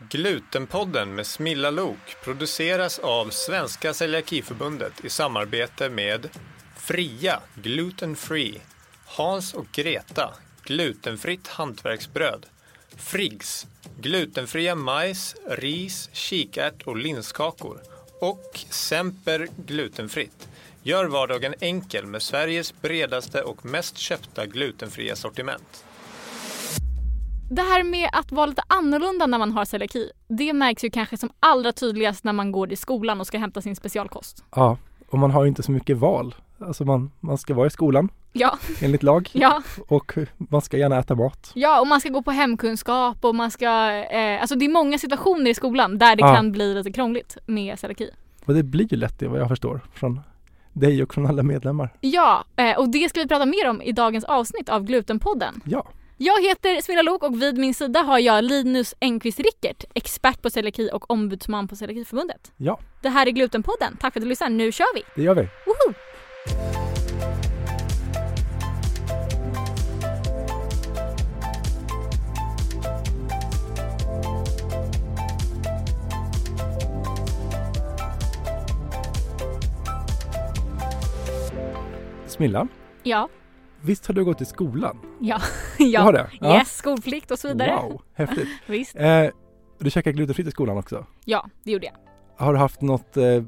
Glutenpodden med Smilla Lok produceras av Svenska Celiakiförbundet i samarbete med Fria Gluten Free, Hans och Greta Glutenfritt hantverksbröd, Friggs Glutenfria majs, ris, kikärt och linskakor och Semper Glutenfritt. Gör vardagen enkel med Sveriges bredaste och mest köpta glutenfria sortiment. Det här med att vara lite annorlunda när man har celiaki, det märks ju kanske som allra tydligast när man går i skolan och ska hämta sin specialkost. Ja, och man har inte så mycket val. Alltså man, man ska vara i skolan Ja, enligt lag ja, och man ska gärna äta mat. ja och man ska gå på hemkunskap och man ska, eh, alltså det är många situationer i skolan där det Ja. kan bli lite krångligt med celiaki. Och det blir ju lätt det vad jag förstår från dig och från alla medlemmar. Ja, eh, och det ska vi prata mer om i dagens avsnitt av Glutenpodden. Ja, Jag heter Smilla Lok och vid min sida har jag Linus Engqvist Rickert, expert på celiaki och ombudsman på Celiakiförbundet. ja, Det här är Glutenpodden. Tack för att du lyssnar. Nu kör vi! det gör vi. Woho! Smilla, Ja, visst har du gått i skolan? ja, Du har ja. det? Ja. Yes, skolplikt och så vidare. Wow, häftigt. Visst. Eh, du käkar glutenfritt i skolan också. Ja, det gjorde jag. Har du haft något eh,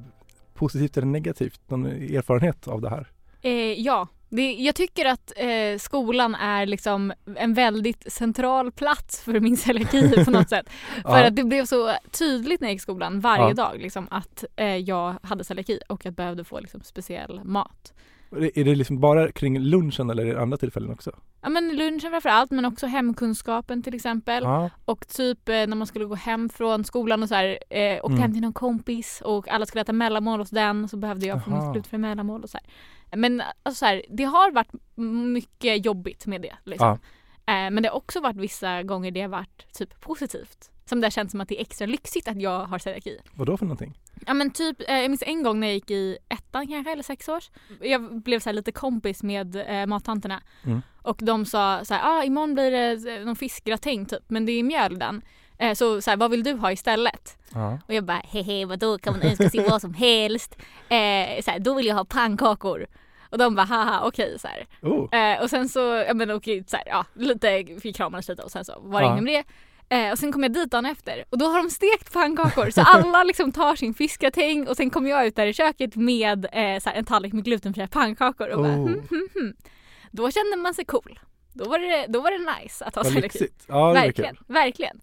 positivt eller negativt, någon erfarenhet av det här? Eh, ja, det, jag tycker att eh, skolan är liksom en väldigt central plats för min celiaki på något sätt. För Ja. att det blev så tydligt när jag gick i skolan varje Ja. dag liksom, att eh, jag hade celiaki och jag behövde få liksom, speciell mat. Är- det liksom bara kring lunchen eller är det andra tillfällen också? Ja men lunchen framför allt men också hemkunskapen till exempel. Ja, Och typ eh, när man skulle gå hem från skolan och så här, eh, åkte Mm. hem till någon kompis och alla skulle äta mellanmål hos den så behövde jag få mitt glutfria mellanmål och så här. Men alltså så här, det har varit mycket jobbigt med det. Liksom. Ja. Eh, men det har också varit vissa gånger det har varit typ positivt. Som det har känts som att det är extra lyxigt att jag har celiaki. vad då för någonting? Ja men typ, eh, jag minns en gång när jag gick i ettan kanske eller sex års. Jag blev så lite kompis med eh, mattanterna. Mm. Och de sa så här, ah, imorgon blir det eh, någon fiskgratäng typ men det är mjöl den. Eh, så, så här, vad vill du ha istället? Ja. Och jag bara hehe vadå kan man önska sig vad som helst? Eh, så här, då vill jag ha pannkakor. Och de bara haha okej så här. Oh, Eh, och sen så, ja men okej så här, ja lite, vi kramades lite och sen så var det Ja. inget med det. Eh, och sen kom jag dit dagen efter och då har de stekt pannkakor så alla liksom tar sin fiskgratäng och sen kommer jag ut där i köket med eh, så en tallrik med glutenfria pannkakor och bara Oh. hm, hm, hm. Då kände man sig cool. Då var det, då var det nice att ha celiaki. Ja, Verkligen, verkligen.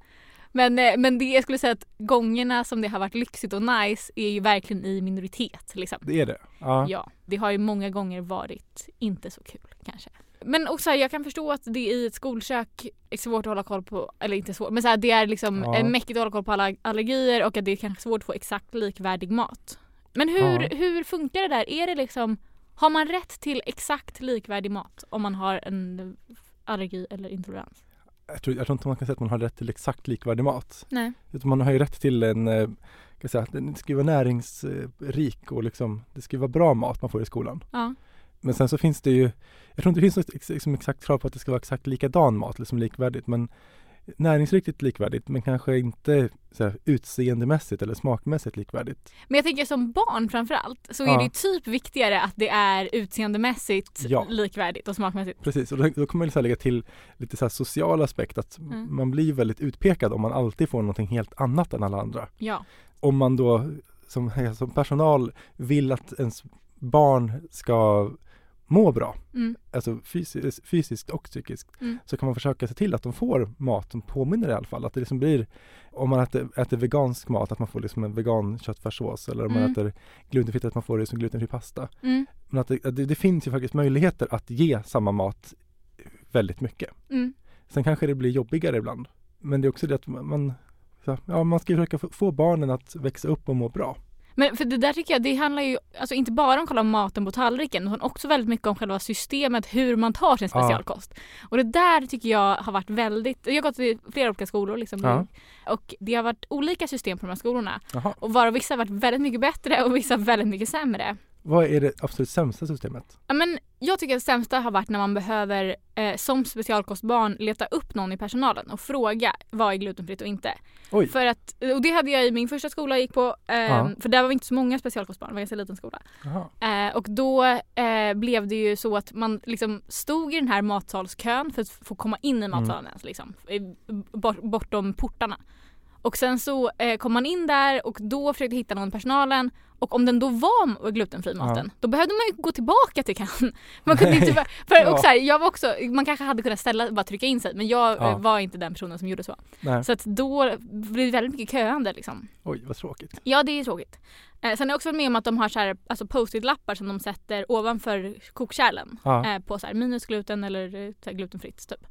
Men, eh, men det jag skulle säga att gångerna som det har varit lyxigt och nice är ju verkligen i minoritet. Liksom. Det är det. Ja. Ja, det har ju många gånger varit inte så kul kanske. Men också här, jag kan förstå att det i ett skolkök är svårt att hålla koll på, eller inte svårt, men så här, det är liksom Ja. eh, mäckigt att hålla koll på alla allergier och att det är kanske svårt att få exakt likvärdig mat. Men hur, Ja. hur funkar det där? Är det liksom, har man rätt till exakt likvärdig mat om man har en allergi eller intolerans? Jag, tror, jag tror inte man kan säga att man har rätt till exakt likvärdig mat. Nej. Utan man har ju rätt till en, eh, jag säga, den ska ju vara näringsrik och liksom, det ska ju vara bra mat man får i skolan. Ja. Men sen så finns det ju, jag tror inte det finns något liksom exakt krav på att det ska vara exakt likadan mat, liksom likvärdigt. Men näringsriktigt likvärdigt, men kanske inte så här, utseendemässigt eller smakmässigt likvärdigt. Men jag tänker som barn framförallt så är Ja. det typ viktigare att det är utseendemässigt Ja. likvärdigt och smakmässigt. Precis, och då, då kommer man så lägga till lite så här social aspekt att Mm. man blir väldigt utpekad om man alltid får någonting helt annat än alla andra. Ja. Om man då som, som personal vill att ens barn ska må bra, Mm. alltså fysiskt, fysiskt och psykiskt, Mm. så kan man försöka se till att de får mat som påminner i alla fall. Att det liksom blir, om man äter, äter vegansk mat, att man får liksom en vegan köttfärssås eller om man Mm. äter glutenfritt, att man får det som glutenfri pasta. Mm. Men att det, att det, det finns ju faktiskt möjligheter att ge samma mat väldigt mycket. Mm. Sen kanske det blir jobbigare ibland. Men det är också det att man, man, ja, man ska försöka få barnen att växa upp och må bra. Men för det där tycker jag, det handlar ju alltså inte bara om själva maten på tallriken utan också väldigt mycket om själva systemet, hur man tar sin Ja. specialkost. Och det där tycker jag har varit väldigt, jag har gått i flera olika skolor liksom. Ja. Och det har varit olika system på de här skolorna. Jaha. Och varav vissa har varit väldigt mycket bättre och vissa väldigt mycket sämre. Vad är det absolut sämsta systemet? Ja, men jag tycker att det sämsta har varit när man behöver eh, som specialkostbarn leta upp någon i personalen och fråga vad är glutenfritt och inte. Oj. För att, och det hade jag i min första skola jag gick på, eh, Ja. för där var vi inte så många specialkostbarn, det var en ganska liten skola. Eh, och då eh, blev det ju så att man liksom stod i den här matsalskön för att få komma in i matsalen ens, liksom, bort, bortom portarna. Och sen så eh, kom man in där och då försökte hitta någon i personalen och om den då var glutenfri maten då behövde man ju gå tillbaka till kan. Man kunde inte, för, Ja. och så här, jag var också, man kanske hade kunnat ställa, bara trycka in sig men jag Ja. eh, var inte den personen som gjorde så. Nej. Så att då blev det väldigt mycket köande liksom. Oj, vad tråkigt. Ja det är tråkigt. Eh, sen har jag också varit med om att de har så här, alltså post-it-lappar som de sätter ovanför kokkärlen. Ja. Eh, på så här minus gluten eller eh, så här glutenfritt typ.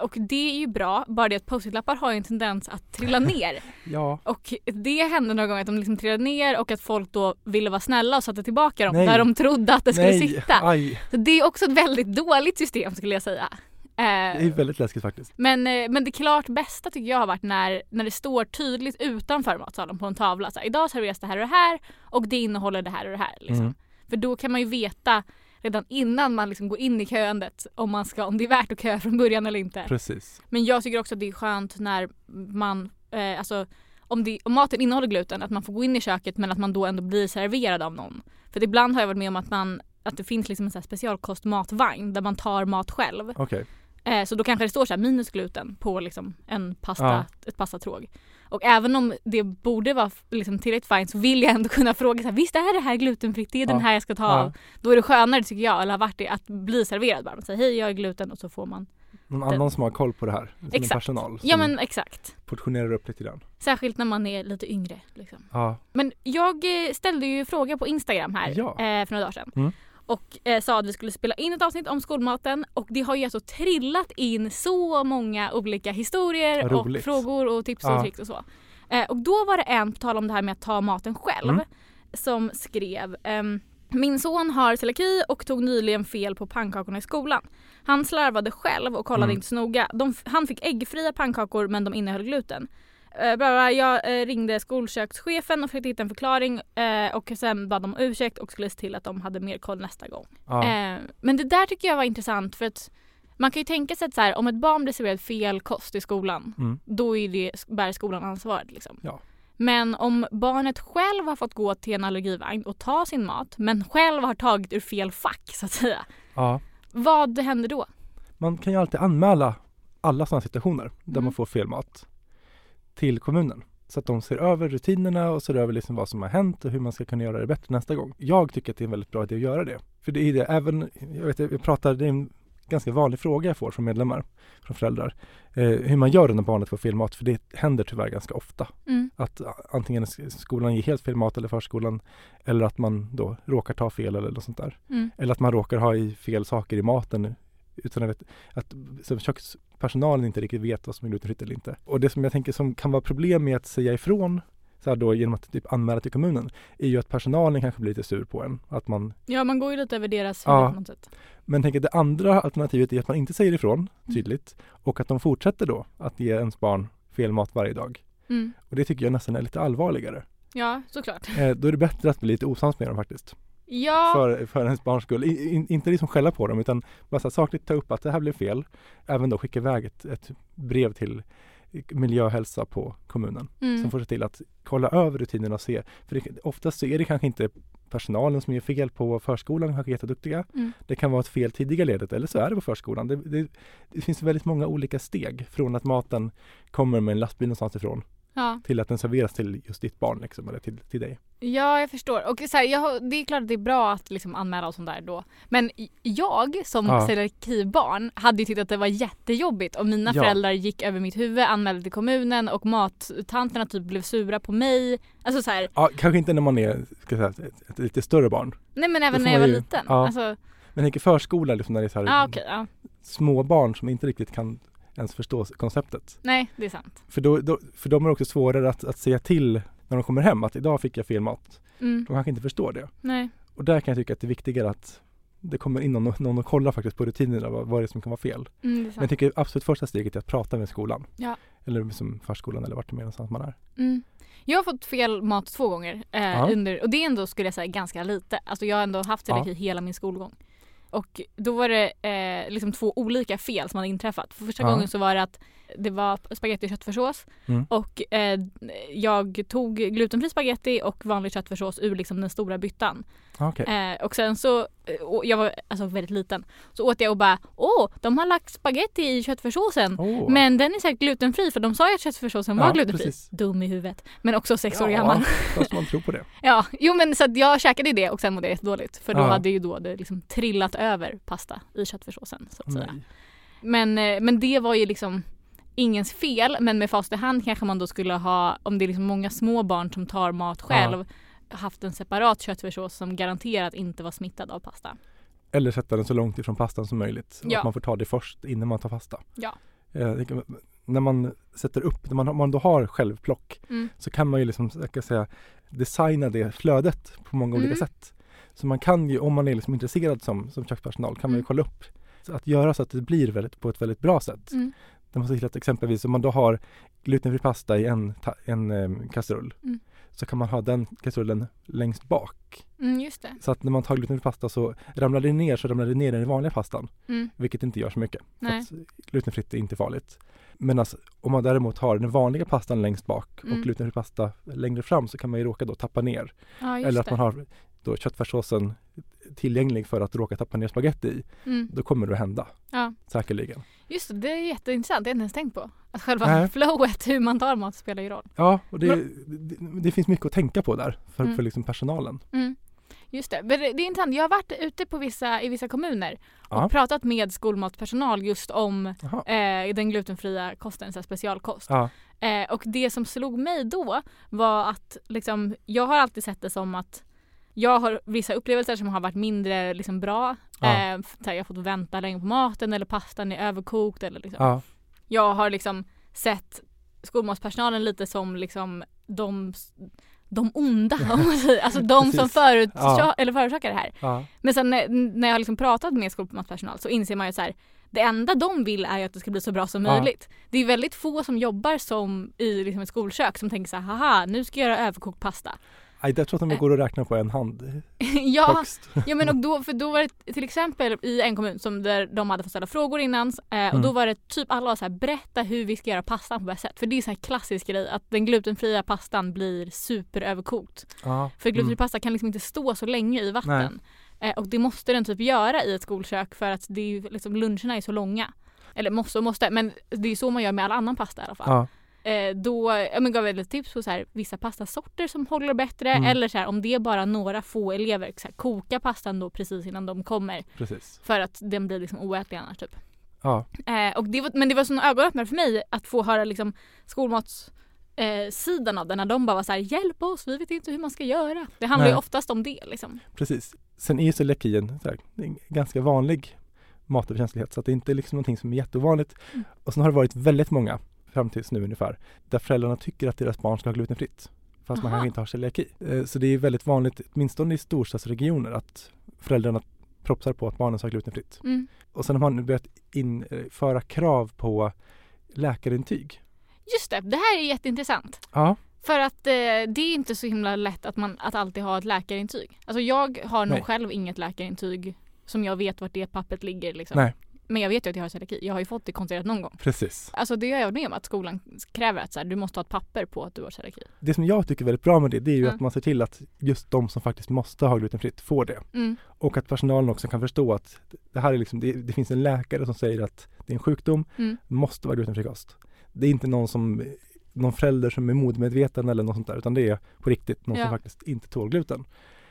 Och det är ju bra, bara det att post-it-lappar har ju en tendens att trilla ner. Ja. och det hände några gånger att de liksom trillade ner och att folk då ville vara snälla och satte tillbaka dem Nej. där de trodde att det skulle Nej. sitta. Aj. Så det är också ett väldigt dåligt system skulle jag säga. Eh, Det är väldigt läskigt faktiskt. men, eh, men det klart bästa tycker jag har varit när, när det står tydligt utanför matsalen på en tavla. Så här, Idag serveras det här och det här och det innehåller det här och det här. Liksom. Mm. För då kan man ju veta redan innan man liksom går in i köandet om, man ska, om det är värt att köa från början eller inte. Precis. Men jag tycker också att det är skönt när man, eh, alltså om, det, om maten innehåller gluten, att man får gå in i köket men att man då ändå blir serverad av någon. För ibland har jag varit med om att, man, att det finns liksom en specialkostmatvagn där man tar mat själv. Okej. Eh, så då kanske det står så här minus gluten på liksom en pasta, Ja. ett pastatråg. Och även om det borde vara liksom tillräckligt fint så vill jag ändå kunna fråga så här, visst är det här glutenfritt? Det är den Ja. här jag ska ta Ja. av. Då är det skönare tycker jag, eller har varit det, att bli serverad bara. Man säger hej jag är gluten och så får man. Någon Den- annan som har koll på det här. Som en Exakt. personal. Som Ja men exakt. portionerar upp lite grann. Särskilt när man är lite yngre. Liksom. Ja. Men jag eh, ställde ju fråga på Instagram här Ja. eh, för några dagar sedan. Mm. Och eh, sa att vi skulle spela in ett avsnitt om skolmaten och det har ju alltså trillat in så många olika historier Vad och roligt. frågor och tips och Ja. tricks och så. Eh, och då var det en, på tal om det här med att ta maten själv, Mm. som skrev ehm, min son har celiaki och tog nyligen fel på pannkakorna i skolan. Han slarvade själv och kollade Mm. inte så noga. De, han fick äggfria pannkakor men de innehöll gluten. Eh, jag eh, ringde skolkökschefen och försökte hitta en förklaring eh, och sen bad de om ursäkt och skulle se till att de hade mer koll nästa gång. Ja. Eh, men det där tycker jag var intressant för att man kan ju tänka sig att så här, om ett barn blir serverat fel kost i skolan Mm. då är det, bär skolan ansvaret. Liksom. Ja. Men om barnet själv har fått gå till en allergivagn och ta sin mat men själv har tagit ur fel fack så att säga. ja. Vad händer då? Man kan ju alltid anmäla alla sådana situationer där Mm. man får fel mat till kommunen. Så att de ser över rutinerna och ser över liksom vad som har hänt och hur man ska kunna göra det bättre nästa gång. Jag tycker att det är en väldigt bra idé att göra det. För det är det, även, jag vet, jag pratar, det är en ganska vanlig fråga jag får från medlemmar, från föräldrar. Eh, hur man gör när barnet får fel mat, för det händer tyvärr ganska ofta. Mm. Att antingen skolan ger helt fel mat eller förskolan eller att man då råkar ta fel eller något sånt där. Mm. Eller att man råkar ha i fel saker i maten utan att, att så kökspersonalen inte riktigt vet vad som är glutenfritt eller inte. Och det som jag tänker som kan vara problem med att säga ifrån så här då genom att typ anmäla till kommunen är ju att personalen kanske blir lite sur på en. Att man, Ja man går ju lite över deras Ja. huvud på något sätt. men tänker det andra alternativet är att man inte säger ifrån tydligt och att de fortsätter då att ge ens barn fel mat varje dag. Mm. Och det tycker jag nästan är lite allvarligare. Ja såklart. Eh, då är det bättre att bli lite osams med dem faktiskt. Ja. för, för ens barns skull. I, in, inte liksom skälla på dem utan bara så här, sakligt ta upp att det här blev fel. Även då skicka iväg ett, ett brev till miljö och hälsa på kommunen Mm. som får se till att kolla över rutinerna och se. För det, oftast så är det kanske inte personalen som gör fel på förskolan, kanske jätteduktiga. Mm. Det kan vara ett fel tidigare ledet eller så är det på förskolan. Det, det, det finns väldigt många olika steg från att maten kommer med en lastbil någonstans ifrån Ja. till att den serveras till just ditt barn liksom, eller till, till dig. Ja, jag förstår. Och så här, jag, det är klart att det är bra att liksom anmäla och sånt där då. Men jag som Ja. celiakibarn hade ju tyckt att det var jättejobbigt om mina Ja. föräldrar gick över mitt huvud, anmälde till kommunen och mattanterna typ blev sura på mig. Alltså så här, Ja, kanske inte när man är ska säga, ett, ett lite större barn. nej men även när jag var ju- liten. ja. Alltså, Men jag tänker förskola, liksom när det är så här ja okej, ja. små barn som inte riktigt kan ens förstå konceptet. Nej, det är sant. För, då, då, för de är också svårare att, att säga till när de kommer hem att idag fick jag fel mat. Mm. De kanske inte förstår det. Nej. Och där kan jag tycka att det är viktigare att det kommer in någon, någon och kollar faktiskt på rutinerna, vad, vad det är som kan vara fel. Mm, det Men jag tycker absolut första steget är att prata med skolan. Ja. Eller som förskolan eller vart det är någonstans man är. Mm. Jag har fått fel mat två gånger eh, Ja. under, och det är ändå skulle jag säga ganska lite. Alltså jag har ändå haft celiaki hela min skolgång. Och då var det eh, liksom två olika fel som hade inträffat. För första Ja. gången så var det att det var spagetti och köttfärssås Mm. och eh, jag tog glutenfri spagetti och vanlig köttfärssås ur liksom den stora byttan. Ah, Okej. Eh, och sen så, eh, och jag var alltså väldigt liten, så åt jag och bara åh, de har lagt spagetti i köttfärssåsen. Åh. Men den är säkert glutenfri för de sa ju att köttfärssåsen var Ja, glutenfri. precis. Dum i huvudet. Men också sex år ja, gammal. fast man tror på det. Ja, jo men så att jag käkade det och sen mådde jag jättedåligt. För då Ja. hade ju då det liksom trillat över pasta i köttfärssåsen så att säga. Men, eh, men det var ju liksom ingens fel men med fast i hand kanske man då skulle ha, om det är liksom många små barn som tar mat själv, haft en separat köttfärssås som garanterat inte var smittad av pasta. Eller sätta den så långt ifrån pastan som möjligt. Ja. Att man får ta det först innan man tar pasta. Ja. Eh, när man sätter upp, när man, om man då har självplock Mm. så kan man ju liksom, jag kan säga, designa det flödet på många olika Mm. sätt. Så man kan ju, om man är liksom intresserad som, som kökspersonal, kan man ju Mm. kolla upp så att göra så att det blir väldigt, på ett väldigt bra sätt. Mm. Man ser till att exempelvis om man då har glutenfri pasta i en, en um, kastrull Mm. så kan man ha den kastrullen längst bak. Mm, just det. Så att när man tar glutenfri pasta så ramlar det ner så ramlar det ner i den vanliga pastan. Mm. Vilket inte gör så mycket. Glutenfritt är inte farligt. Men alltså, om man däremot har den vanliga pastan längst bak Mm. och glutenfri pasta längre fram så kan man ju råka då tappa ner. Ja, Eller att man har då köttfärssåsen tillgänglig för att råka tappa ner spaghetti i. Mm. Då kommer det att hända. Ja. Säkerligen. Just det, det är jätteintressant. Det har jag inte ens tänkt på. Att själva Nej. flowet, hur man tar mat spelar ju roll. Ja, och det, det, det finns mycket att tänka på där för, Mm. för liksom personalen. Mm. Just det. Men det det är intressant. Jag har varit ute på vissa, i vissa kommuner och Ja. pratat med skolmatspersonal just om eh, den glutenfria kosten, så specialkost. Eh, och det som slog mig då var att liksom, jag har alltid sett det som att jag har vissa upplevelser som har varit mindre liksom, bra. Ja. Eh, jag har fått vänta länge på maten eller pastan är överkokt. Eller, liksom. Ja. Jag har liksom sett skolmatspersonalen lite som liksom, de, de onda, om man säger. Alltså de som förut, Ja. eller förorsakar det här. Ja. Men sen när, när jag har liksom pratat med skolmatspersonal så inser man ju så här, det enda de vill är ju att det ska bli så bra som Ja. möjligt. Det är väldigt få som jobbar som i liksom ett skolkök som tänker så här, haha nu ska jag göra överkokt pasta. Nej, jag tror att de går att räkna på en hand ja, högst. ja men och då, för då var det till exempel i en kommun som där de hade fått ställa frågor innan eh, och Mm. då var det typ alla var så här, berätta hur vi ska göra pastan på bästa sätt. För det är så här klassisk grej att den glutenfria pastan blir superöverkokt. Ja. För glutenfri Mm. pasta kan liksom inte stå så länge i vatten. Eh, och det måste den typ göra i ett skolkök för att det är liksom luncherna är så långa. Eller måste och måste, men det är så man gör med all annan pasta i alla fall. Ja. Eh, då ja, men gav jag lite tips på så här, vissa pastasorter som håller bättre Mm. eller så här, om det är bara några få elever, så här, koka pastan då precis innan de kommer Precis. för att den blir liksom oätlig annars typ. Ja. Eh, och det var, men det var sån ögonöppnare för mig att få höra liksom skolmats eh, sidan av det när de bara var så här hjälp oss, vi vet inte hur man ska göra. Det handlar ju Nej. oftast om det liksom. Precis. Sen är ju celiaki en ganska vanlig matöverkänslighet så att det inte är liksom någonting som är jätteovanligt. Mm. Och sen har det varit väldigt många, fram tills nu ungefär, där föräldrarna tycker att deras barn ska ha glutenfritt. Fast man Aha. kanske inte har celiaki. Eh, Så det är väldigt vanligt, åtminstone i storstadsregioner, att föräldrarna propsar på att barnen ska ha glutenfritt. Mm. Och sen har man börjat införa krav på läkarintyg. Just det, det här är jätteintressant. Ja, För att eh, det är inte så himla lätt att man att alltid ha ett läkarintyg. Alltså jag har nog Nej. själv inget läkarintyg som jag vet vart det pappret ligger liksom. Nej. Men jag vet ju att jag har celiaki. Jag har ju fått det kontrollerat någon gång. precis. Alltså det har jag med om att skolan kräver att så här, du måste ha ett papper på att du har celiaki. Det som jag tycker är väldigt bra med det, det är ju Ja. att man ser till att just de som faktiskt måste ha glutenfritt får det. Mm. Och att personalen också kan förstå att det här är liksom, det, det finns en läkare som säger att det är en sjukdom, Mm. måste vara glutenfri kost. Det är inte någon som, någon förälder som är modmedveten eller något sånt där, utan det är på riktigt någon Ja. som faktiskt inte tål gluten.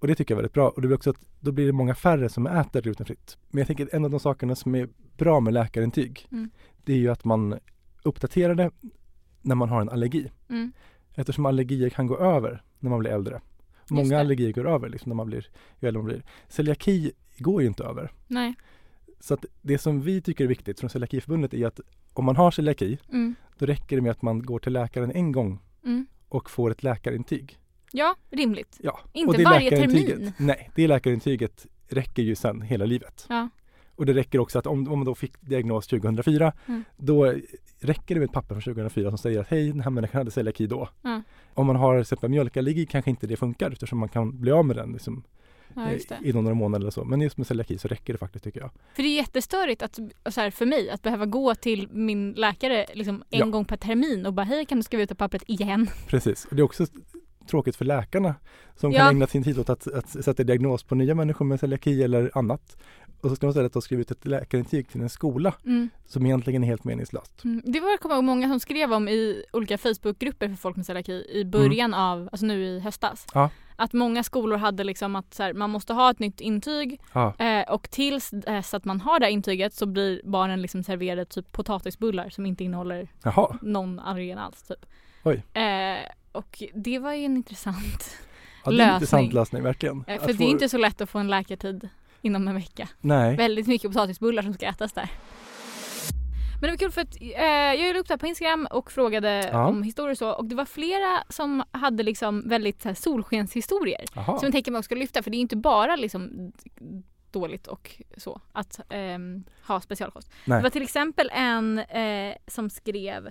Och det tycker jag är väldigt bra. Och det blir också att då blir det många färre som äter glutenfritt. Men jag tänker en av de sakerna som är bra med läkarintyg, Mm. det är ju att man uppdaterar det när man har en allergi. Mm. Eftersom allergier kan gå över när man blir äldre. Många allergier går över liksom när man blir, ju äldre man blir. Celiaki går ju inte över. Nej. Så att det som vi tycker är viktigt från Celiakiförbundet är att om man har celiaki, Mm. då räcker det med att man går till läkaren en gång Mm. och får ett läkarintyg. Ja, rimligt. Ja. Inte varje termin. Nej, det läkarintyget räcker ju sen hela livet. Ja. Och det räcker också att om, om man då fick diagnos 2004, Mm. då räcker det med ett papper från 2004 som säger att hej, den här människan hade celiaki då. Ja. Om man har till exempel mjölkallergi kanske inte det funkar eftersom man kan bli av med den liksom, Ja, eh, inom några månader eller så. Men just med celiaki så räcker det faktiskt tycker jag. För det är jättestörigt att, så här, för mig att behöva gå till min läkare liksom, en Ja. gång per termin och bara hej kan du skriva ut det pappret igen? Precis. Och det är också tråkigt för läkarna som Ja. kan ägna sin tid åt att, att sätta diagnos på nya människor med celiaki eller annat. Och så ska de istället då skriva ut ett läkarintyg till en skola Mm. som egentligen är helt meningslöst. Mm. Det var jag kommer ihåg många som skrev om i olika Facebookgrupper för folk med celiaki i början av, alltså nu i höstas. Ja. Att många skolor hade liksom att så här, man måste ha ett nytt intyg Ja, eh, och tills dess att man har det här intyget så blir barnen liksom serverade typ potatisbullar som inte innehåller jaha. någon allergen alls typ. Eh, och det var ju en intressant, Ja, det är en Lösning. intressant lösning verkligen. eh, Att för det få- är inte så lätt att få en läkartid inom en vecka. Nej, Väldigt mycket potatisbullar som ska ätas där. Men det var kul för att eh, jag la upp det här på Instagram och frågade Ja. om historier och så och det var flera som hade liksom väldigt här, solskenshistorier. jaha. Som jag tänker också ska lyfta för det är inte bara liksom dåligt och så att ehm, ha specialkost. Nej. Det var till exempel en eh, som skrev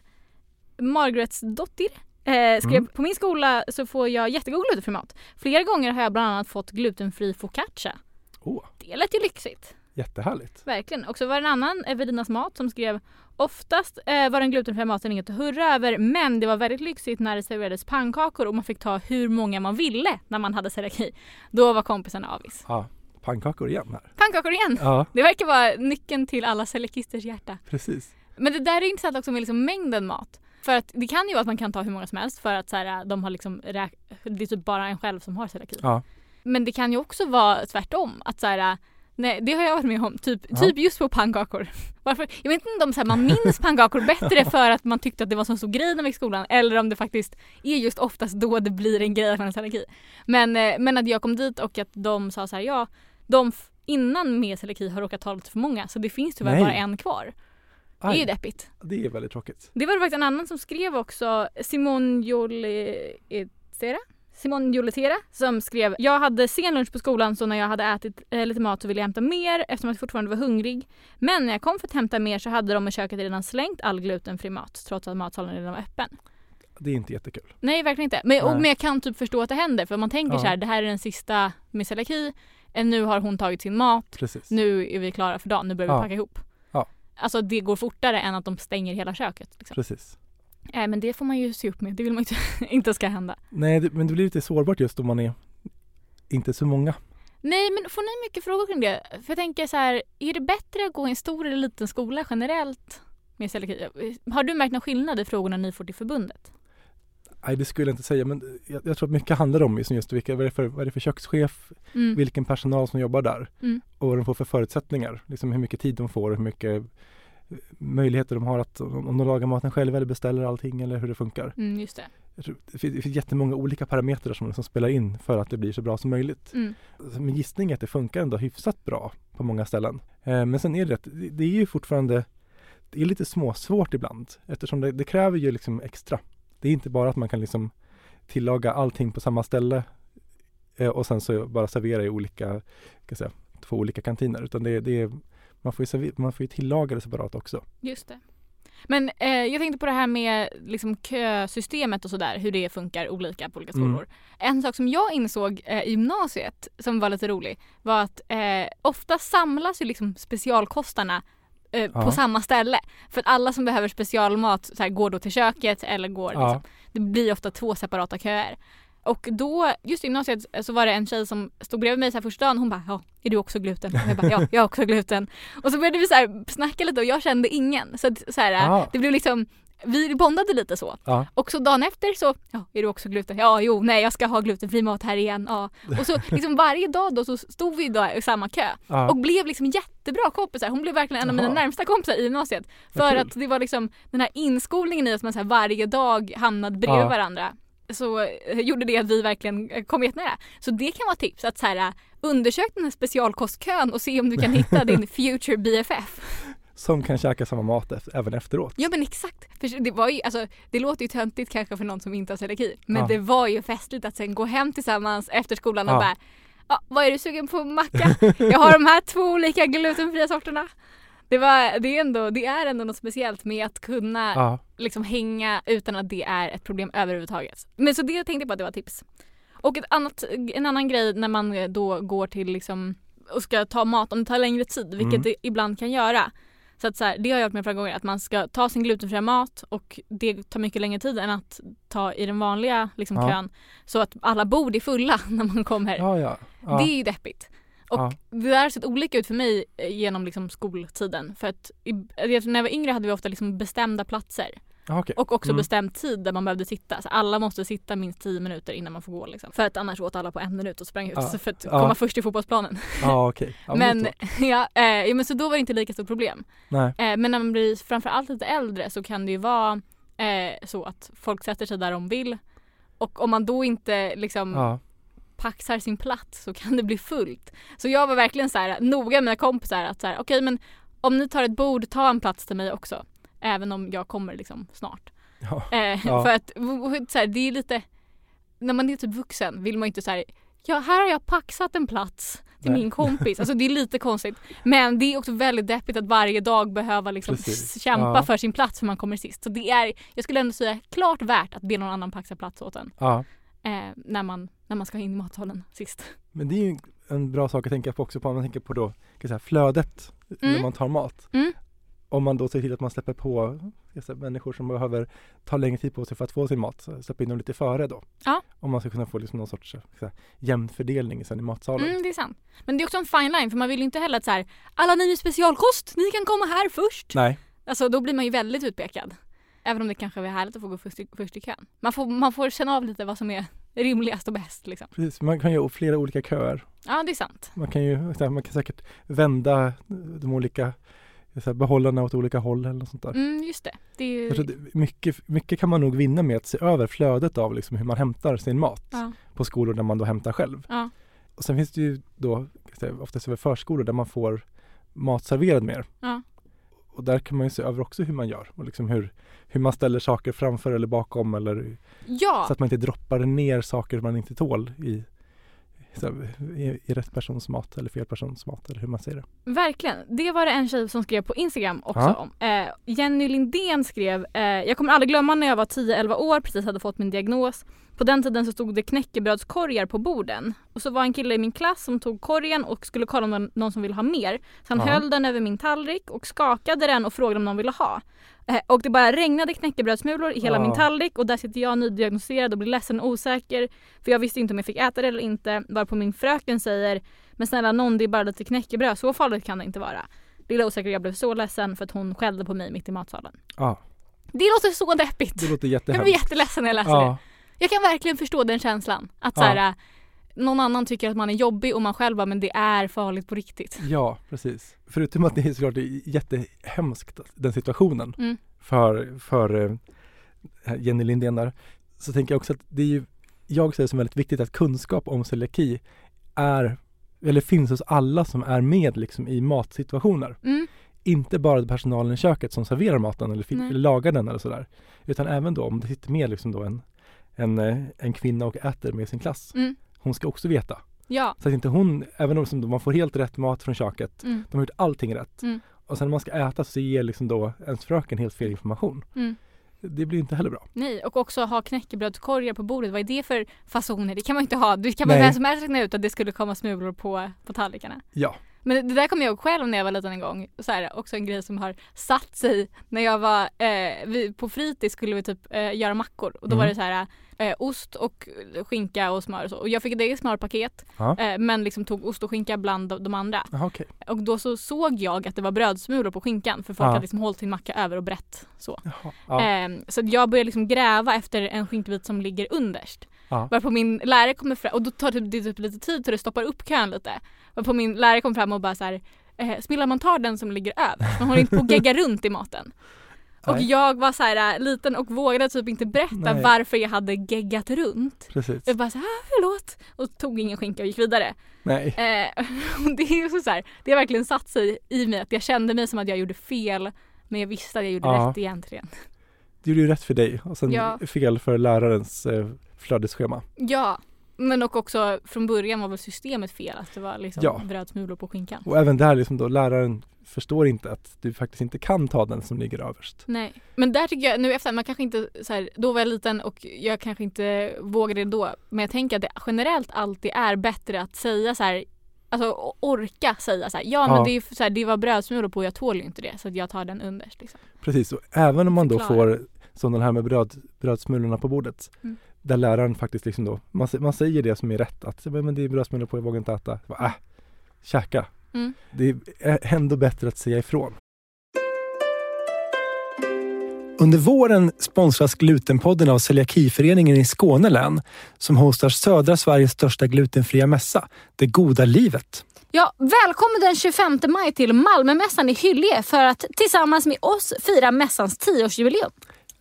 Margarets dotter eh, skrev Mm. på min skola så får jag jättegod glutenfri mat. Flera gånger har jag bland annat fått glutenfri focaccia. Åh, Det lät ju lyxigt. jättehärligt. Verkligen. Och så var det en annan, Evelinas mat, som skrev Oftast eh, var den glutenfria maten inget att hurra över men det var väldigt lyxigt när det serverades pannkakor och man fick ta hur många man ville när man hade celiaki. Då var kompisarna avis. Ja, pannkakor igen här. Pannkakor igen! Ja, Det verkar vara nyckeln till alla celiakisters hjärta. precis. Men det där är intressant också med liksom mängden mat. För att det kan ju vara att man kan ta hur många som helst för att så här, de har liksom räk- det är typ bara en själv som har celiaki. Ja, Men det kan ju också vara tvärtom. Att så här, nej, det har jag varit med om, typ, Ja. typ just på pannkakor. Varför? Jag vet inte om så här, man minns pannkakor bättre för att man tyckte att det var så stor grej när man gick i skolan eller om det faktiskt är just oftast då det blir en grej att man har celiaki. Men, eh, men att jag kom dit och att de sa så här, ja, de f- innan med celiaki har råkat ta lite för många så det finns tyvärr Nej. bara en kvar. Det är ju deppigt. det är väldigt tråkigt. Det var det faktiskt en annan som skrev också, Simon Joletera? Simon Joletera som skrev Jag hade sen lunch på skolan så när jag hade ätit eh, lite mat så ville jag hämta mer eftersom jag fortfarande var hungrig. Men när jag kom för att hämta mer så hade de i köket redan slängt all glutenfri mat trots att matsalen redan var öppen. Det är inte jättekul. Nej verkligen inte. Men, och, men jag kan typ förstå att det händer för man tänker Ja. så här det här är den sista med celiaki. Eh, Nu har hon tagit sin mat. Precis. Nu är vi klara för dagen. Nu börjar vi Ja. packa ihop. Alltså det går fortare än att de stänger hela köket. Liksom. Precis. Eh, men det får man ju se upp med. Det vill man inte, inte ska hända. Nej, det, men det blir lite sårbart just om man är inte så många. Nej men får ni mycket frågor kring det? För jag tänker så här, är det bättre att gå i en stor eller liten skola generellt med celiaki? Har du märkt någon skillnad i frågorna ni får till förbundet? Nej, det skulle jag inte säga, men jag, jag tror att mycket handlar om just, just vilka, vad, är det för, vad är för kökschef, Mm. vilken personal som jobbar där Mm. och vad de får för förutsättningar. Liksom hur mycket tid de får och hur mycket eh, möjligheter de har att, om de lagar maten själva eller beställer allting eller hur det funkar. Mm, just det. Jag tror, det, finns, det finns jättemånga olika parametrar som, som spelar in för att det blir så bra som möjligt. Mm. Min gissning är att det funkar ändå hyfsat bra på många ställen. Eh, men sen är det, rätt- det, det är ju fortfarande det är lite småsvårt ibland eftersom det, det kräver ju liksom extra. Det är inte bara att man kan liksom tillaga allting på samma ställe eh, och sen så bara servera i olika, ska säga, två olika kantiner utan det, det är, man får ju, server, man får ju tillaga det separat också. Just det. Men eh, jag tänkte på det här med liksom, kösystemet och sådär, hur det funkar olika på olika Mm. skolor. En sak som jag insåg eh, i gymnasiet som var lite rolig var att eh, ofta samlas ju liksom specialkostarna eh, Ja. på samma ställe. För att alla som behöver specialmat så här, går då till köket eller går Ja. liksom. Det blir ofta två separata köer. Och då, just i gymnasiet, så var det en tjej som stod bredvid mig så här första dagen. Hon bara, ja, är du också gluten? Och jag bara, ja, jag har också gluten. Och så började vi så här snacka lite och jag kände ingen. Så, att, så här, Ja. det blev liksom, vi bondade lite så. Ja. Och så dagen efter så, ja, är du också gluten? Ja, jo, nej, jag ska ha glutenfri mat här igen. Ja. Och så liksom varje dag då så stod vi då i samma kö Ja. och blev liksom jättebra kompisar. Hon blev verkligen en av mina Jaha. närmsta kompisar i gymnasiet. För att det var liksom den här inskolningen i att man så här varje dag hamnade bredvid Ja. varandra. Så eh, gjorde det att vi verkligen eh, kom jättenära. Så det kan vara tips att så här, eh, undersök den här specialkostkön och se om du kan hitta din future BFF. Som kan käka samma mat efter, även efteråt. Ja men exakt. För det, var ju, alltså, det låter ju töntigt kanske för någon som inte har celiaki. Men Ja. det var ju festligt att sen gå hem tillsammans efter skolan och Ja. bara ja, vad är du sugen på macka? Jag har de här två olika glutenfria sorterna. Det, var, det, är ändå, det är ändå något speciellt med att kunna Ja. liksom hänga utan att det är ett problem överhuvudtaget. Men så det tänkte jag på att det var tips. Och ett annat, en annan grej när man då går till liksom och ska ta mat, om det tar längre tid, vilket Mm. det ibland kan göra. Så att så här, det har jag gjort med flera gånger, att man ska ta sin glutenfria mat och det tar mycket längre tid än att ta i den vanliga liksom, Ja. kön. Så att alla bord är fulla när man kommer. Ja, ja. ja. Det är ju deppigt. Och det där har sett olika ut för mig eh, genom liksom skoltiden. För att när jag var yngre hade vi ofta liksom bestämda platser. Ja, okej. Och också Mm. bestämd tid där man behövde sitta. Så alla måste sitta minst 10 minuter innan man får gå. Liksom. För att annars åt alla på en minut och sprang ut så för att Ja. komma först till fotbollsplanen. Okej. Ja, men, klart. ja, eh, ja, men så då var det inte lika stort problem. Eh, men när man blir framförallt lite äldre så kan det ju vara eh, så att folk sätter sig där de vill. Och om man då inte liksom paxar sin plats så kan det bli fullt. Så jag var verkligen så här noga med mina kompisar att så här, okej men om ni tar ett bord, ta en plats till mig också. Även om jag kommer liksom snart. Ja. Eh, Ja. För att så här, det är lite, när man är typ vuxen vill man inte så här, ja här har jag paxat en plats till Nej. min kompis. Alltså det är lite konstigt. Men det är också väldigt deppigt att varje dag behöva liksom Precis. kämpa Ja. för sin plats för man kommer sist. Så det är, jag skulle ändå säga klart värt att be någon annan paxa plats åt en. ja. Eh, när, man, när man ska in i matsalen sist. Men det är ju en bra sak att tänka på också på om man tänker på då, kan säga, flödet när Mm. man tar mat. Mm. Om man då ser till att man släpper på säga, människor som behöver ta längre tid på sig för att få sin mat, släpper in dem lite före då. Ja. Om man ska kunna få liksom någon sorts jag säga, jämn fördelning sen i matsalen. Mm, det är sant. Men det är också en fine line för man vill ju inte heller att så här, alla ni med specialkost, ni kan komma här först. Nej, Alltså då blir man ju väldigt utpekad. Även om det kanske är härligt att få gå först i, först i kön. Man får, man får känna av lite vad som är rimligast och bäst liksom. precis. Man kan ju ha flera olika köer. Ja, det är sant. Man kan ju man kan säkert vända de olika så här, behållarna åt olika håll eller något sånt där. Mm, just det. Det är ju... Det, mycket, mycket kan man nog vinna med att se över flödet av liksom hur man hämtar sin mat Ja, på skolor där man då hämtar själv. ja, Och sen finns det ju då oftast över förskolor där man får mat serverad mer. ja. Och där kan man ju se över också hur man gör och liksom hur, hur man ställer saker framför eller bakom eller så att man inte droppar ner saker man inte tål i, i, rätt persons mat eller fel persons mat eller hur man säger det. verkligen. Det var det en tjej som skrev på Instagram också Ja. om. Eh, Jenny Lindén skrev, eh, jag kommer aldrig glömma när jag var 10-11 år, precis hade fått min diagnos. På den tiden så stod det knäckebrödskorgar på borden. Och så var en kille i min klass som tog korgen och skulle kolla om det var någon som ville ha mer. Så han höll den över min tallrik och skakade den och frågade om någon ville ha. Eh, och det bara regnade knäckebrödsmulor i hela Ja. min tallrik och där sitter jag nydiagnostiserad och blir ledsen och osäker. För jag visste inte om jag fick äta det eller inte. Varpå min fröken säger Men snälla någon det är bara lite knäckebröd, så farligt kan det inte vara. Lilla osäker jag blev så ledsen för att hon skällde på mig mitt i matsalen. Ja, Det låter så deppigt. det låter Jag blir jättehemskt. jätteledsen när jag läser det. Ja, Jag kan verkligen förstå den känslan. Att så här, någon annan tycker att man är jobbig och man själv bara, men det är farligt på riktigt. ja, precis. Förutom att det är såklart jättehemskt den situationen Mm. för, för eh, Jenny Lindén där. Så tänker jag också att det är ju, jag ser det som väldigt viktigt att kunskap om celiaki är, eller finns hos alla som är med liksom i matsituationer. Mm. Inte bara personalen i köket som serverar maten eller, eller lagar den eller sådär. Utan även då om det sitter med liksom då en, en, eh, en kvinna och äter med sin klass. Mm. Hon ska också veta. Ja. Så att inte hon, även om man får helt rätt mat från köket, Mm. de har gjort allting rätt. Mm. Och sen när man ska äta så ger liksom då ens fröken helt fel information. Mm. Det blir inte heller bra. Nej, och också ha knäckebrödskorgar på bordet. Vad är det för fasoner? Det kan man inte ha. Det kan man vem som helst räkna ut att det skulle komma smulor på, på tallrikarna. Ja, Men det där kommer jag ihåg själv när jag var liten en gång. Så här, också en grej som har satt sig. När jag var eh, vi, på fritids skulle vi typ eh, göra mackor och då Mm. var det så här eh, ost och skinka och smör och så. Och jag fick ett eget smörpaket Ja. eh, men liksom tog ost och skinka bland de, de andra. Jaha, okej. Och då så såg jag att det var brödsmulor på skinkan för folk Ja. hade liksom hållit sin macka över och brett så. Ehm, så jag började liksom gräva efter en skinkbit som ligger underst. Ja. Varpå min lärare kommer fram och då tar typ, det typ lite tid så det stoppar upp kön lite. Varpå min lärare kom fram och bara så här eh, Smilla man tar den som ligger över. Man håller inte på att gegga runt i maten. Och Nej. jag var så här äh, liten och vågade typ inte berätta Nej. varför jag hade geggat runt. Precis. Jag bara så här, ah, förlåt. Och tog ingen skinka och gick vidare. Nej. Eh, och det är så här, det har verkligen satt sig i mig att jag kände mig som att jag gjorde fel. Men jag visste att jag gjorde Ja. rätt egentligen. Det gjorde ju rätt för dig och sen Ja. fel för lärarens eh, flödesschema. Ja, men och också från början var väl systemet fel att det var liksom Ja. brödsmulor på skinkan. Och även där liksom då läraren förstår inte att du faktiskt inte kan ta den som ligger överst. Nej, men där tycker jag nu efter, man kanske inte så här, då var jag liten och jag kanske inte vågade det då. Men jag tänker att det generellt alltid är bättre att säga så här, alltså orka säga så här, ja men Ja. det, är, så här, det var brödsmulor på och jag tål ju inte det så att jag tar den underst. Liksom. Precis, och även om man då Förklara. får som den här med bröd, brödsmulorna på bordet. Mm. Där läraren faktiskt liksom då, man, man säger det som är rätt att men det är brödsmulor på, jag vågar inte äta. Bara, Äh, käka. Mm. Det är ändå bättre att säga ifrån. Under våren sponsras Glutenpodden av Celiakiföreningen i Skåne län som hostar södra Sveriges största glutenfria mässa, Det goda livet. Ja, välkommen den 25 maj till Malmömässan i Hyllie för att tillsammans med oss fira mässans 10-årsjubileum.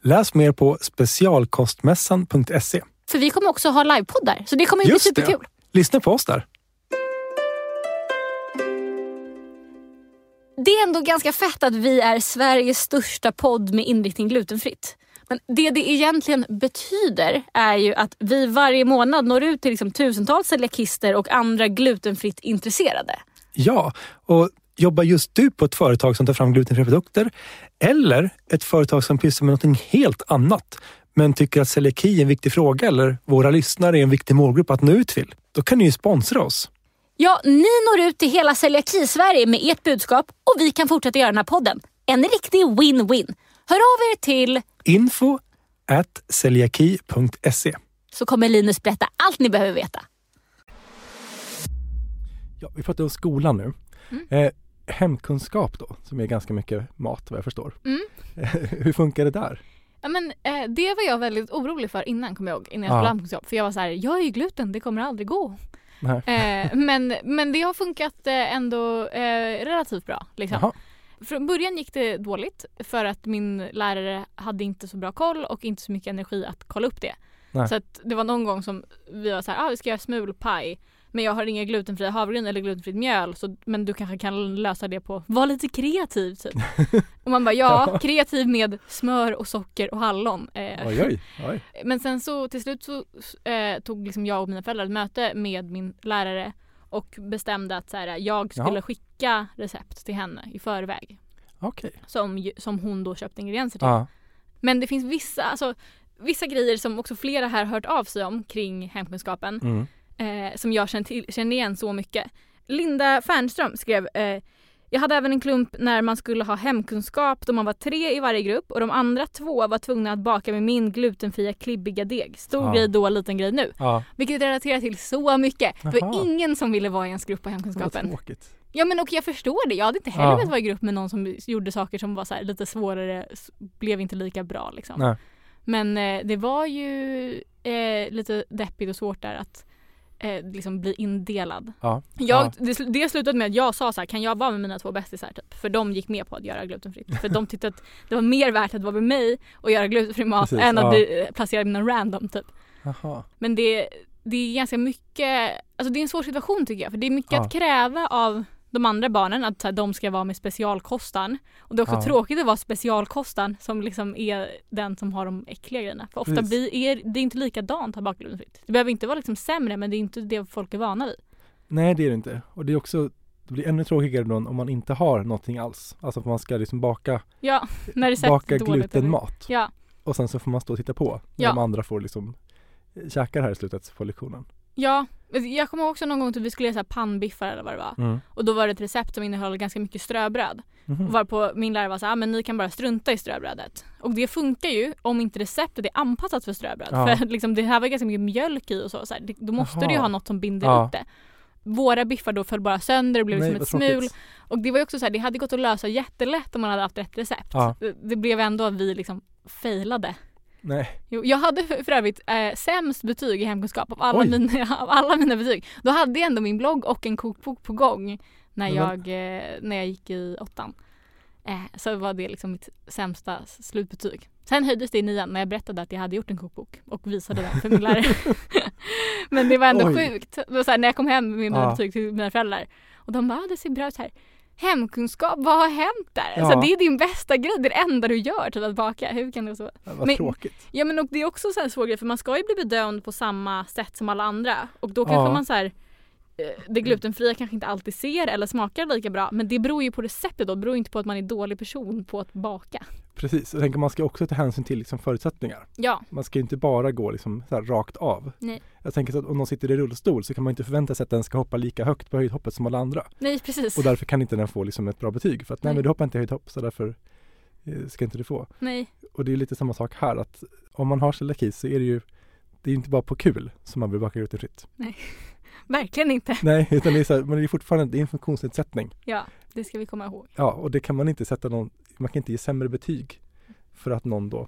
Läs mer på specialkostmässan.se. För vi kommer också ha livepoddar så det kommer ju bli Just det. superkul. Lyssna på oss där. Det är ändå ganska fett att vi är Sveriges största podd med inriktning glutenfritt. Men det det egentligen betyder är ju att vi varje månad når ut till liksom tusentals celiakister och andra glutenfritt intresserade. Ja, och jobbar just du på ett företag som tar fram glutenfria produkter eller ett företag som pysslar med något helt annat men tycker att celiaki är en viktig fråga eller våra lyssnare är en viktig målgrupp att nå ut till, då kan ni ju sponsra oss. Ja, ni når ut till hela celiaki-Sverige med ert budskap och vi kan fortsätta göra den här podden. En riktig win-win. Hör av er till Info at celiaki.se. så kommer Linus berätta allt ni behöver veta. Ja, vi pratar om skolan nu. Mm. Eh, hemkunskap då, som är ganska mycket mat vad jag förstår. Mm. Hur funkar det där? Ja, men, eh, det var jag väldigt orolig för innan kommer jag ihåg, innan jag Ja. skulle ha hemkunskap. För jag var så här, jag är ju gluten, det kommer aldrig gå. Eh, men, men det har funkat eh, ändå eh, relativt bra. Liksom. Jaha. Från början gick det dåligt för att min lärare hade inte så bra koll och inte så mycket energi att kolla upp det. Nej. Så att det var någon gång som vi var så här, ah, vi ska göra smulpaj men jag har inga glutenfria havregryn eller glutenfritt mjöl så, men du kanske kan lösa det på, var lite kreativ typ. och man bara ja, kreativ med smör och socker och hallon. Eh, Oj, oj, oj. men sen så till slut så eh, tog liksom jag och mina föräldrar ett möte med min lärare och bestämde att så här, jag skulle Jaha. skicka recept till henne i förväg. Okej. Som, som hon då köpte ingredienser till. Ja. Men det finns vissa, alltså, vissa grejer som också flera här hört av sig om kring hemkunskapen Mm. Eh, som jag känner, till, känner igen så mycket. Linda Fernström skrev eh, jag hade även en klump när man skulle ha hemkunskap då man var tre i varje grupp och de andra två var tvungna att baka med min glutenfria klibbiga deg. Stor Ja. grej då, liten grej nu. Ja, Vilket relaterar till så mycket. Det var ingen som ville vara i ens grupp på vad hemkunskapen. tråkigt. Ja men och jag förstår det. Jag hade inte heller Ja. velat vara i grupp med någon som gjorde saker som var så här, lite svårare, blev inte lika bra liksom. Nej. Men eh, det var ju eh, lite deppigt och svårt där att eh, liksom bli indelad. Ja. Jag, Ja. det, det slutade med att jag sa så här, kan jag vara med mina två bästisar typ? För de gick med på att göra glutenfritt. För de tyckte att det var mer värt att vara med mig och göra glutenfri mat Precis, än att ja. eh, placerad med någon random typ. Jaha. Men det, det är ganska mycket, alltså det är en svår situation tycker jag. För det är mycket Ja. att kräva av de andra barnen att här, de ska vara med specialkostan. Och det är också Ja. tråkigt att vara specialkostan som liksom är den som har de äckliga grejerna. För ofta Precis. blir, är det är inte likadant att baka glutenfritt. Det behöver inte vara liksom sämre men det är inte det folk är vana vid. Nej, det är det inte. Och det är också det blir ännu tråkigare då om man inte har någonting alls. Alltså att man ska liksom baka, Ja, baka glutenmat. Ja, Och sen så får man stå och titta på när Ja. de andra får liksom eh, käka det här i slutet på lektionen. Ja. Jag kommer också någon gång att vi skulle göra så här pannbiffar eller vad det var. Mm. Och då var det ett recept som innehöll ganska mycket ströbröd. Mhm. Varpå min lärare var så här, ah, men ni kan bara strunta i ströbrödet. Och det funkar ju om inte receptet är anpassat för ströbröd. Ja. För liksom, det här var ganska mycket mjölk i och så. så här, då måste Jaha. det ju ha något som binder Ja. upp det. Våra biffar då föll bara sönder och blev Nej, som vad ett smul. tråkigt. Och det var ju också så här, det hade gått att lösa jättelätt om man hade haft rätt recept. Ja. Det, det blev ändå att vi liksom failade. Nej, Jo, jag hade för övrigt eh, sämst betyg i hemkunskap av alla, Oj. mina, av alla mina betyg. Då hade jag ändå min blogg och en kokbok på gång när, Men jag, eh, när jag gick i åttan. Eh, så var det liksom mitt sämsta slutbetyg. Sen höjdes det i nian när jag berättade att jag hade gjort en kokbok och visade den för min lärare. Men det var ändå Oj. sjukt. Det var så här, när jag kom hem med mina Ja. betyg till mina föräldrar och de bara, ah, det ser bra ut här. Hemkunskap, vad har hänt där? Ja. Alltså, det är din bästa grej, det är det enda du gör, typ att baka. Hur kan det vara så? vad Men- tråkigt. Ja men och det är också så här svår grej för man ska ju bli bedömd på samma sätt som alla andra och då kanske Ja. man så här det glutenfria kanske inte alltid ser eller smakar lika bra men det beror ju på receptet då, det beror inte på att man är dålig person på att baka. Precis, jag tänker man ska också ta hänsyn till liksom förutsättningar. Ja, Man ska ju inte bara gå liksom rakt av. Nej. Jag tänker att om någon sitter i rullstol så kan man inte förvänta sig att den ska hoppa lika högt på höjdhoppet som alla andra. nej precis. Och därför kan inte den få liksom ett bra betyg. För att nej, Nej. men du hoppar inte höjdhopp så därför eh, ska inte du få. Nej, Och det är lite samma sak här att om man har celiaki så är det ju det är inte bara på kul som man vill baka glutenfritt. Verkligen inte. Nej, utan det är, så här, men det är fortfarande det är en funktionsnedsättning. Ja, det ska vi komma ihåg. Ja, och det kan man inte sätta någon, man kan inte ge sämre betyg för att någon då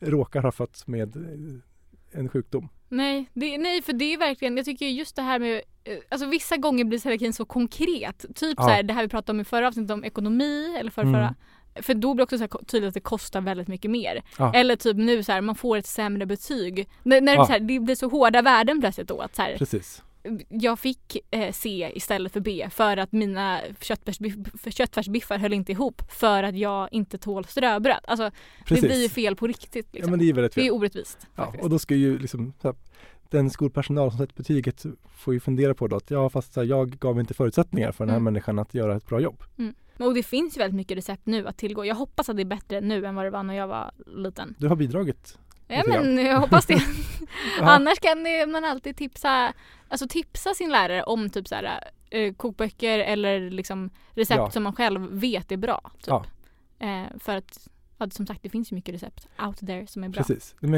råkar ha fötts med eh, en sjukdom. Nej, det, nej för det är verkligen, jag tycker just det här med, eh, alltså vissa gånger blir celiakin så konkret. Typ Ja. så här, det här vi pratade om i förra avsnittet om ekonomi eller förra, Mm. förra. För då blir det också så tydligt att det kostar väldigt mycket mer. Ja. Eller typ nu så här, man får ett sämre betyg. När, när det, Ja. så här, det blir så hårda värden plötsligt då att så här, Precis. Jag fick eh, C istället för B för att mina köttfärsbiff- köttfärsbiffar höll inte ihop för att jag inte tål ströbröd. Alltså Precis. det blir ju fel på riktigt. Ja Liksom. men det är väldigt det är fel. orättvist. Ja, faktiskt. och då ska ju liksom här, den skolpersonal som sätter betyget får ju fundera på då att ja fast så här, jag gav inte förutsättningar för den här Mm. människan att göra ett bra jobb. Och det finns ju väldigt mycket recept nu att tillgå. Jag hoppas att det är bättre nu än vad det var när jag var liten. Du har bidragit. Ja men jag hoppas det. Ja. Annars kan man alltid tipsa, alltså tipsa sin lärare om typ så här, eh, kokböcker eller liksom recept Ja. som man själv vet är bra. Typ. Ja. Eh, för att ja, som sagt det finns ju mycket recept out there som är bra. Precis. Men,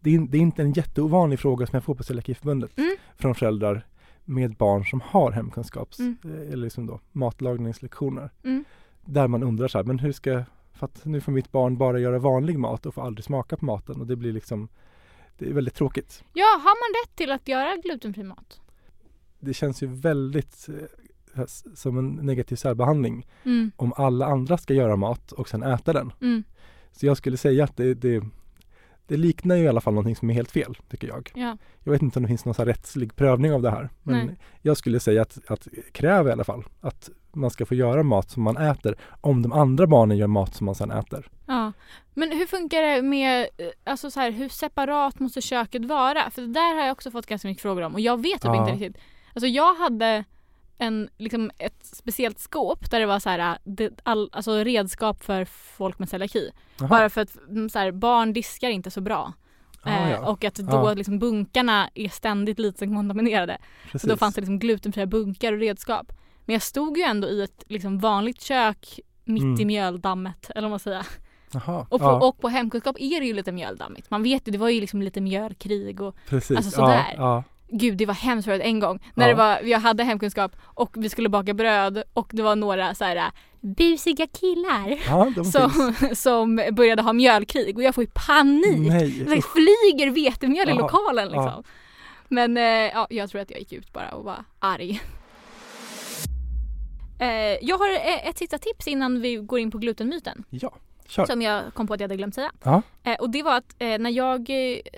det, är, det är inte en jätteovanlig fråga som jag får på Celiakiförbundet Mm. från föräldrar med barn som har hemkunskaps Mm. eh, eller liksom då matlagningslektioner. Mm. Där man undrar så här, men hur ska, för att nu får mitt barn bara göra vanlig mat och får aldrig smaka på maten och det blir liksom det är väldigt tråkigt. Ja, har man rätt till att göra glutenfri mat? Det känns ju väldigt eh, som en negativ särbehandling Mm. om alla andra ska göra mat och sen äta den. Mm. Så jag skulle säga att det, det, det liknar ju i alla fall någonting som är helt fel, tycker jag. Ja. Jag vet inte om det finns någon rättslig prövning av det här. Men Nej. jag skulle säga att, att kräv i alla fall att man ska få göra mat som man äter om de andra barnen gör mat som man sen äter. Ja. Men hur funkar det med, eh, alltså så här, hur separat måste köket vara? För det där har jag också fått ganska mycket frågor om och jag vet typ Ja. inte riktigt. Alltså jag hade en, liksom ett speciellt skåp där det var så här, det, all, alltså redskap för folk med celiaki. Jaha. Bara för att mm, så här, barn diskar inte så bra. Ah, eh, ja. Och att då Ja. liksom bunkarna är ständigt lite kontaminerade. Precis. Så då fanns det liksom glutenfria bunkar och redskap. Men jag stod ju ändå i ett liksom vanligt kök mitt Mm. i mjöldammet, eller vad man säger. Jaha. Och på, ja, och på hemkunskap är det ju lite mjöldammigt. Man vet ju, det var ju liksom lite mjölkrig och precis. alltså sådär. Ja, ja. gud det var hemskt förut en gång. När det var, jag hade hemkunskap och vi skulle baka bröd och det var några så här busiga killar finns. som, som började ha mjölkrig och jag får ju panik. Nej. Det flyger vetemjöl i lokalen liksom. Men eh, ja, jag tror att jag gick ut bara och var arg. Eh, jag har eh, ett sista tips innan vi går in på glutenmyten Ja, kör. som jag kom på att jag hade glömt säga. Ja. Eh, och det var att eh, när jag,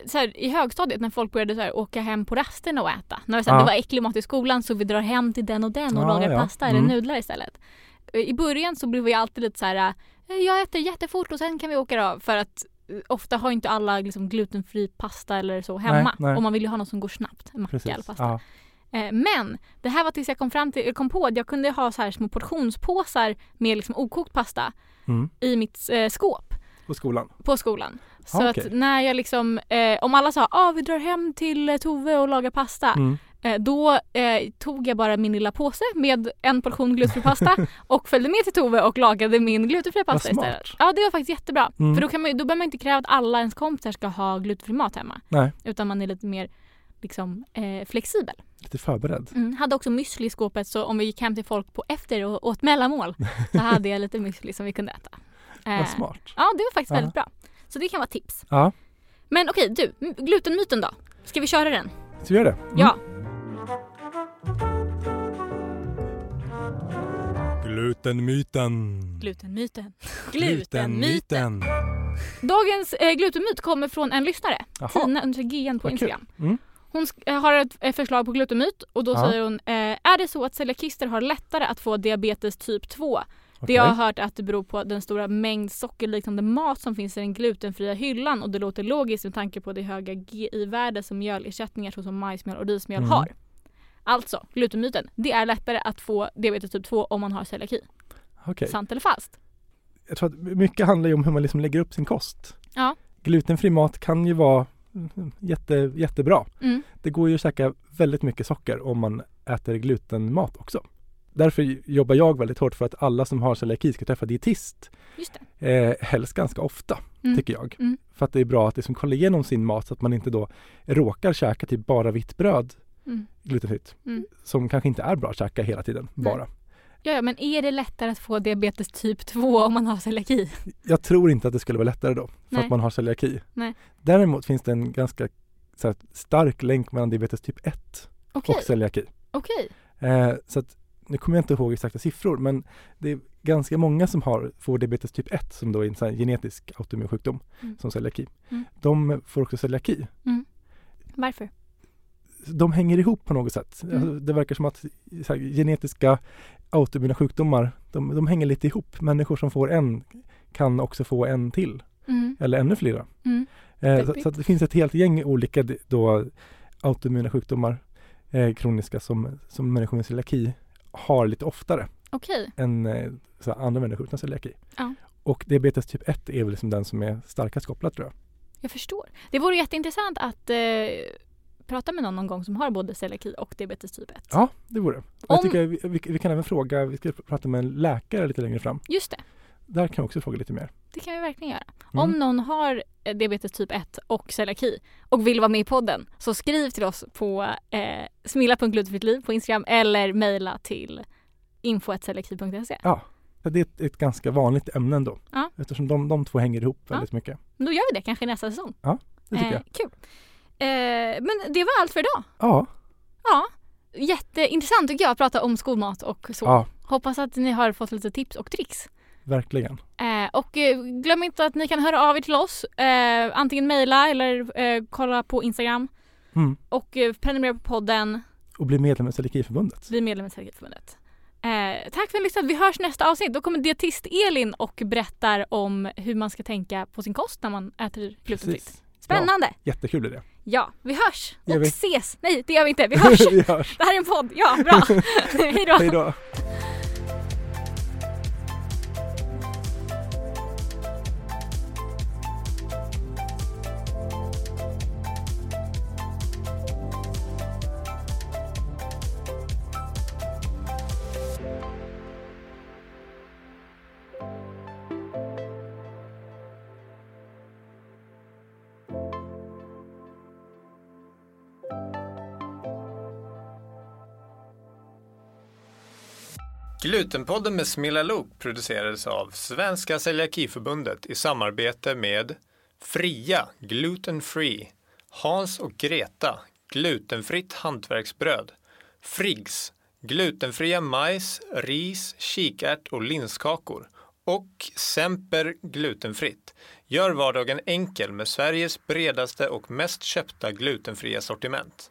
så här, i högstadiet när folk började så här, åka hem på rasterna och äta. När det, så här, Ja. det var äcklig mat i skolan så vi drar hem till den och den och Ja, lagar ja. pasta Mm. eller nudlar istället. I början så blev vi alltid lite så här, jag äter jättefort och sen kan vi åka av för att Ofta har inte alla liksom glutenfri pasta eller så hemma. nej. Och man vill ju ha något som går snabbt. En macka Precis. eller pasta. Eh, Men det här var tills jag kom fram till, kom på att jag kunde ha så här små portionspåsar med liksom okokt pasta Mm. i mitt eh, skåp På skolan. på skolan. Så Ah, att okej. när jag liksom, eh, om alla sa ah, vi drar hem till Tove och lagar pasta. Mm. Då eh, tog jag bara min lilla påse med en portion glutenfri pasta och följde med till Tove och lagade min glutenfria Vad pasta smart. istället. Ja det var faktiskt jättebra. Mm. För då, kan man, då behöver man inte kräva att alla ens kompisar ska ha glutenfri mat hemma. Nej, Utan man är lite mer liksom, eh, flexibel. lite förberedd. Mm, hade också müsli i skåpet så om vi gick hem till folk på efter och åt mellanmål så hade jag lite müsli som vi kunde äta. Eh, Vad smart. Ja det var faktiskt Ja. väldigt bra. Så det kan vara tips. Ja, Men okej du, m- glutenmyten då? Ska vi köra den? så gör det. Mm. Ja. Glutenmyten. Glutenmyten. Glutenmyten. Dagens eh, glutenmyt kommer från en lyssnare. Jaha, Tina under GN på. Instagram. Mm. Hon eh, har ett förslag på glutenmyt och då Ja. säger hon eh, Är det så att celiakister har lättare att få diabetes typ 2? Det jag har hört att det beror på den stora mängd sockerliknande mat som finns i den glutenfria hyllan och det låter logiskt med tanke på det höga GI-värde som mjölersättningar såsom majsmjöl och rismjöl Mm. har. Alltså, glutenmyten. Det är lättare att få diabetes typ 2 om man har celiaki. Okej. Sant eller falskt? Jag tror att mycket handlar ju om hur man liksom lägger upp sin kost. Ja. Glutenfri mat kan ju vara jätte, jättebra. Mm. Det går ju att käka väldigt mycket socker om man äter glutenmat också. Därför jobbar jag väldigt hårt för att alla som har celiaki ska träffa dietist. Just det. Eh, helst ganska ofta, Mm. tycker jag. Mm. För att det är bra att liksom kolla igenom sin mat så att man inte då råkar käka typ bara vitt bröd Mm. glutenfritt. Mm. Som kanske inte är bra att käka hela tiden, bara. Ja, ja, men är det lättare att få diabetes typ 2 om man har celiaki? Jag tror inte att det skulle vara lättare då, för Nej. att man har celiaki. Nej. Däremot finns det en ganska här, stark länk mellan diabetes typ 1 Okej, och celiaki. okej. Eh, så att, nu kommer jag inte ihåg exakta siffror, men det är ganska många som har, får diabetes typ 1 som då är en sån genetisk autoimmun sjukdom Mm. som celiaki. Mm. De får också celiaki. Varför? De hänger ihop på något sätt. Mm. Alltså, Det verkar som att här, genetiska autoimmuna sjukdomar, de, de hänger lite ihop. Människor som får en kan också få en till, Mm. eller ännu flera. Mm. Eh, så, så det finns ett helt gäng olika då, autoimmuna sjukdomar, eh, kroniska, som, som människor med celiaki har lite oftare Okej. än eh, andra människor utan celiaki. Ja. Och diabetes typ 1 är väl liksom den som är starkast kopplad tror jag. Jag förstår. Det vore jätteintressant att eh, prata med någon någon gång som har både celiaki och diabetes typ 1. Ja, det vore. Och Jag Om- tycker vi, vi, vi kan även fråga, vi ska prata med en läkare lite längre fram. Just det, Där kan jag också fråga lite mer. det kan vi verkligen göra. Mm. Om någon har eh, diabetes typ 1 och celiaki och vill vara med i podden så skriv till oss på eh, smilla.glutenfrittliv på Instagram eller mejla till info.celiaki.se. Så det är ett, ett ganska vanligt ämne ändå. Ja. Eftersom de, de två hänger ihop Ja. väldigt mycket. Då gör vi det kanske nästa säsong. Det tycker Eh, jag. Kul. Eh, men det var allt för idag. Ja, Ja, jätteintressant tycker jag att prata om skolmat och så. ja, Hoppas att ni har fått lite tips och tricks. verkligen. Eh, och eh, glöm inte att ni kan höra av er till oss. Eh, antingen mejla eller eh, kolla på Instagram. Mm. Och eh, prenumerera på podden. Och bli medlem i Celiakiförbundet. Bli medlem i Celiakiförbundet. Eh, tack för att ni lyssnade. Vi hörs nästa avsnitt. Då kommer dietist Elin och berättar om hur man ska tänka på sin kost när man äter glutenfritt. Spännande! Jättekul idé. Ja, vi hörs och ses. Nej, det gör vi inte. Vi hörs. vi hörs. Det här är en podd. Ja, bra. Hej då. Glutenpodden med Smilla Lok producerades av Svenska Celiakiförbundet i samarbete med Fria Gluten Free, Hans och Greta Glutenfritt hantverksbröd, Friggs Glutenfria majs, ris, kikärt och linskakor och Semper Glutenfritt. Gör vardagen enkel med Sveriges bredaste och mest köpta glutenfria sortiment.